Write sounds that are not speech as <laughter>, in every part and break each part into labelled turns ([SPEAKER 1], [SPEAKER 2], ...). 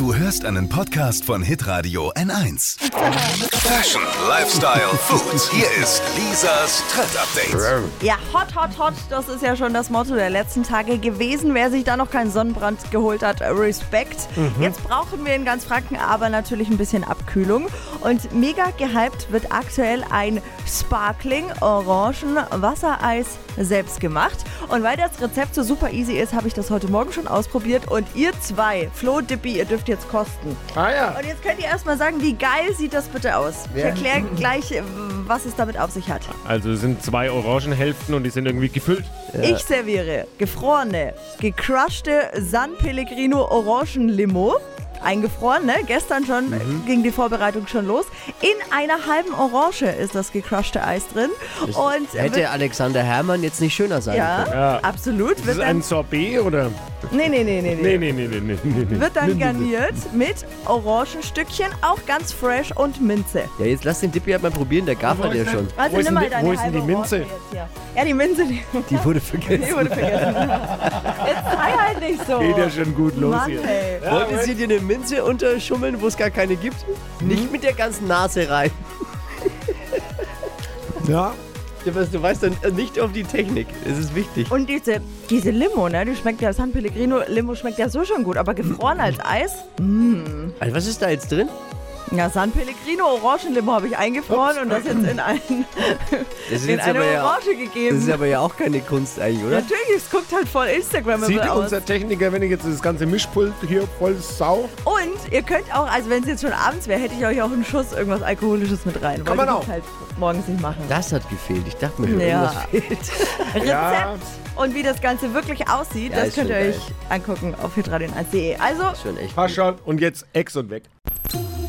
[SPEAKER 1] Du hörst einen Podcast von Hitradio N1. Fashion, Lifestyle, Food. Hier ist Lisas Trend Update.
[SPEAKER 2] Ja, hot, hot, hot. Das ist ja schon das Motto der letzten Tage gewesen. Wer sich da noch keinen Sonnenbrand geholt hat, Respekt. Jetzt brauchen wir in ganz Franken aber natürlich ein bisschen Abkühlung. Und mega gehypt wird aktuell ein Sparkling Orangen Wassereis selbst gemacht. Und weil das Rezept so super easy ist, habe ich das heute Morgen schon ausprobiert. Und ihr zwei, Flo, Dippy, ihr dürft jetzt kosten.
[SPEAKER 3] Ah ja.
[SPEAKER 2] Und jetzt könnt ihr erstmal sagen, wie geil sieht das bitte aus? Ich
[SPEAKER 3] Ja.
[SPEAKER 2] erkläre gleich, äh, was es damit auf sich hat.
[SPEAKER 3] Also es sind zwei Orangenhälften und die sind irgendwie gefüllt.
[SPEAKER 2] Ich serviere gefrorene, gecrushte San Pellegrino Orangenlimo. Eingefroren, ne? Gestern schon
[SPEAKER 3] Mhm.
[SPEAKER 2] ging die Vorbereitung schon los. In einer halben Orange ist das gecrushte Eis drin. Und
[SPEAKER 4] Hätte
[SPEAKER 2] wird,
[SPEAKER 4] Alexander Herrmann jetzt nicht schöner sein
[SPEAKER 2] ja,
[SPEAKER 4] können.
[SPEAKER 3] Ja.
[SPEAKER 2] absolut.
[SPEAKER 3] Ist
[SPEAKER 2] Wird
[SPEAKER 3] das ein Sorbet oder?
[SPEAKER 2] nee, nee, nee, nee,
[SPEAKER 3] Nee,
[SPEAKER 2] nee.
[SPEAKER 3] nee, nee, nee, nee.
[SPEAKER 2] Wird dann garniert mit Orangenstückchen, auch ganz fresh und Minze.
[SPEAKER 4] Ja, jetzt lass den Dippi halt mal probieren, der Gaf hat ja schon.
[SPEAKER 2] Also
[SPEAKER 3] Wo ist
[SPEAKER 2] nimm
[SPEAKER 3] denn
[SPEAKER 2] mal
[SPEAKER 3] die-
[SPEAKER 2] deine
[SPEAKER 3] wo ist denn die Minze?
[SPEAKER 2] Ja, die Minze, die,
[SPEAKER 4] Die wurde <laughs>
[SPEAKER 2] die
[SPEAKER 4] vergessen.
[SPEAKER 2] wurde vergessen. Jetzt sei halt nicht so.
[SPEAKER 3] Geht ja schon gut los
[SPEAKER 2] Mann,
[SPEAKER 3] hier.
[SPEAKER 2] ey.
[SPEAKER 4] Wollt ihr dir eine Minze unterschummeln, wo es gar keine gibt? Nicht mit der ganzen Nase rein. <laughs>
[SPEAKER 3] Ja.
[SPEAKER 4] Du weißt, du weißt dann nicht auf die Technik. Das ist wichtig.
[SPEAKER 2] Und diese, diese Limo, ne, die schmeckt ja, San Pellegrino Limo schmeckt ja so schon gut, aber gefroren als Eis?
[SPEAKER 4] Also, was ist da jetzt drin?
[SPEAKER 2] Ja, San Pellegrino Orangenlimo habe ich eingefroren und das jetzt in, ein, <laughs>
[SPEAKER 4] Das ist
[SPEAKER 2] in
[SPEAKER 4] jetzt
[SPEAKER 2] eine
[SPEAKER 4] aber ja,
[SPEAKER 2] Orange
[SPEAKER 4] das
[SPEAKER 2] gegeben.
[SPEAKER 4] ist aber ja auch keine Kunst eigentlich, oder?
[SPEAKER 2] Natürlich, es guckt halt voll Instagram
[SPEAKER 3] Sieht
[SPEAKER 2] aus.
[SPEAKER 3] unser Techniker, wenn ich jetzt das ganze Mischpult hier voll sau?
[SPEAKER 2] Und ihr könnt auch, also wenn es jetzt schon abends wäre, hätte ich euch auch einen Schuss irgendwas Alkoholisches mit rein.
[SPEAKER 3] Kann
[SPEAKER 2] weil
[SPEAKER 3] man auch.
[SPEAKER 2] halt morgens nicht machen.
[SPEAKER 4] Das hat gefehlt. Ich dachte mir schon,
[SPEAKER 2] Ja.
[SPEAKER 4] irgendwas fehlt. <laughs>
[SPEAKER 2] Rezept
[SPEAKER 3] Ja.
[SPEAKER 2] und wie das Ganze wirklich aussieht,
[SPEAKER 4] Ja,
[SPEAKER 2] das könnt ihr euch angucken auf hitradion1.de. Also,
[SPEAKER 4] Schon echt.
[SPEAKER 3] Passt schon. Und jetzt Ex und weg.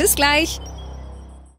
[SPEAKER 5] Bis gleich.